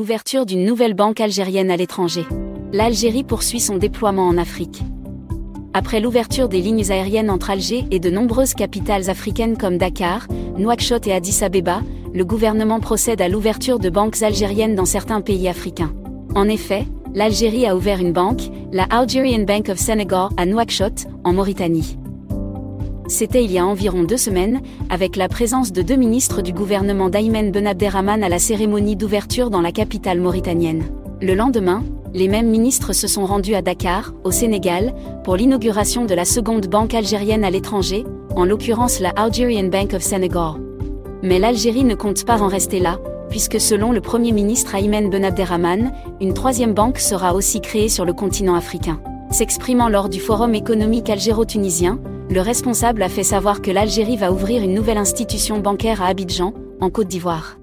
Ouverture d'une nouvelle banque algérienne à l'étranger. L'Algérie poursuit son déploiement en Afrique. Après l'ouverture des lignes aériennes entre Alger et de nombreuses capitales africaines comme Dakar, Nouakchott et Addis Abeba, le gouvernement procède à l'ouverture de banques algériennes dans certains pays africains. En effet, l'Algérie a ouvert une banque, la Algerian Bank of Senegal, à Nouakchott, en Mauritanie. C'était il y a environ deux semaines, avec la présence de deux ministres du gouvernement d'Aymen Ben Abderrahman à la cérémonie d'ouverture dans la capitale mauritanienne. Le lendemain, les mêmes ministres se sont rendus à Dakar, au Sénégal, pour l'inauguration de la seconde banque algérienne à l'étranger, en l'occurrence la Algerian Bank of Senegal. Mais l'Algérie ne compte pas en rester là, puisque selon le Premier ministre Aymen Ben Abderrahman, une troisième banque sera aussi créée sur le continent africain. S'exprimant lors du Forum économique algéro-tunisien, le responsable a fait savoir que l'Algérie va ouvrir une nouvelle institution bancaire à Abidjan, en Côte d'Ivoire.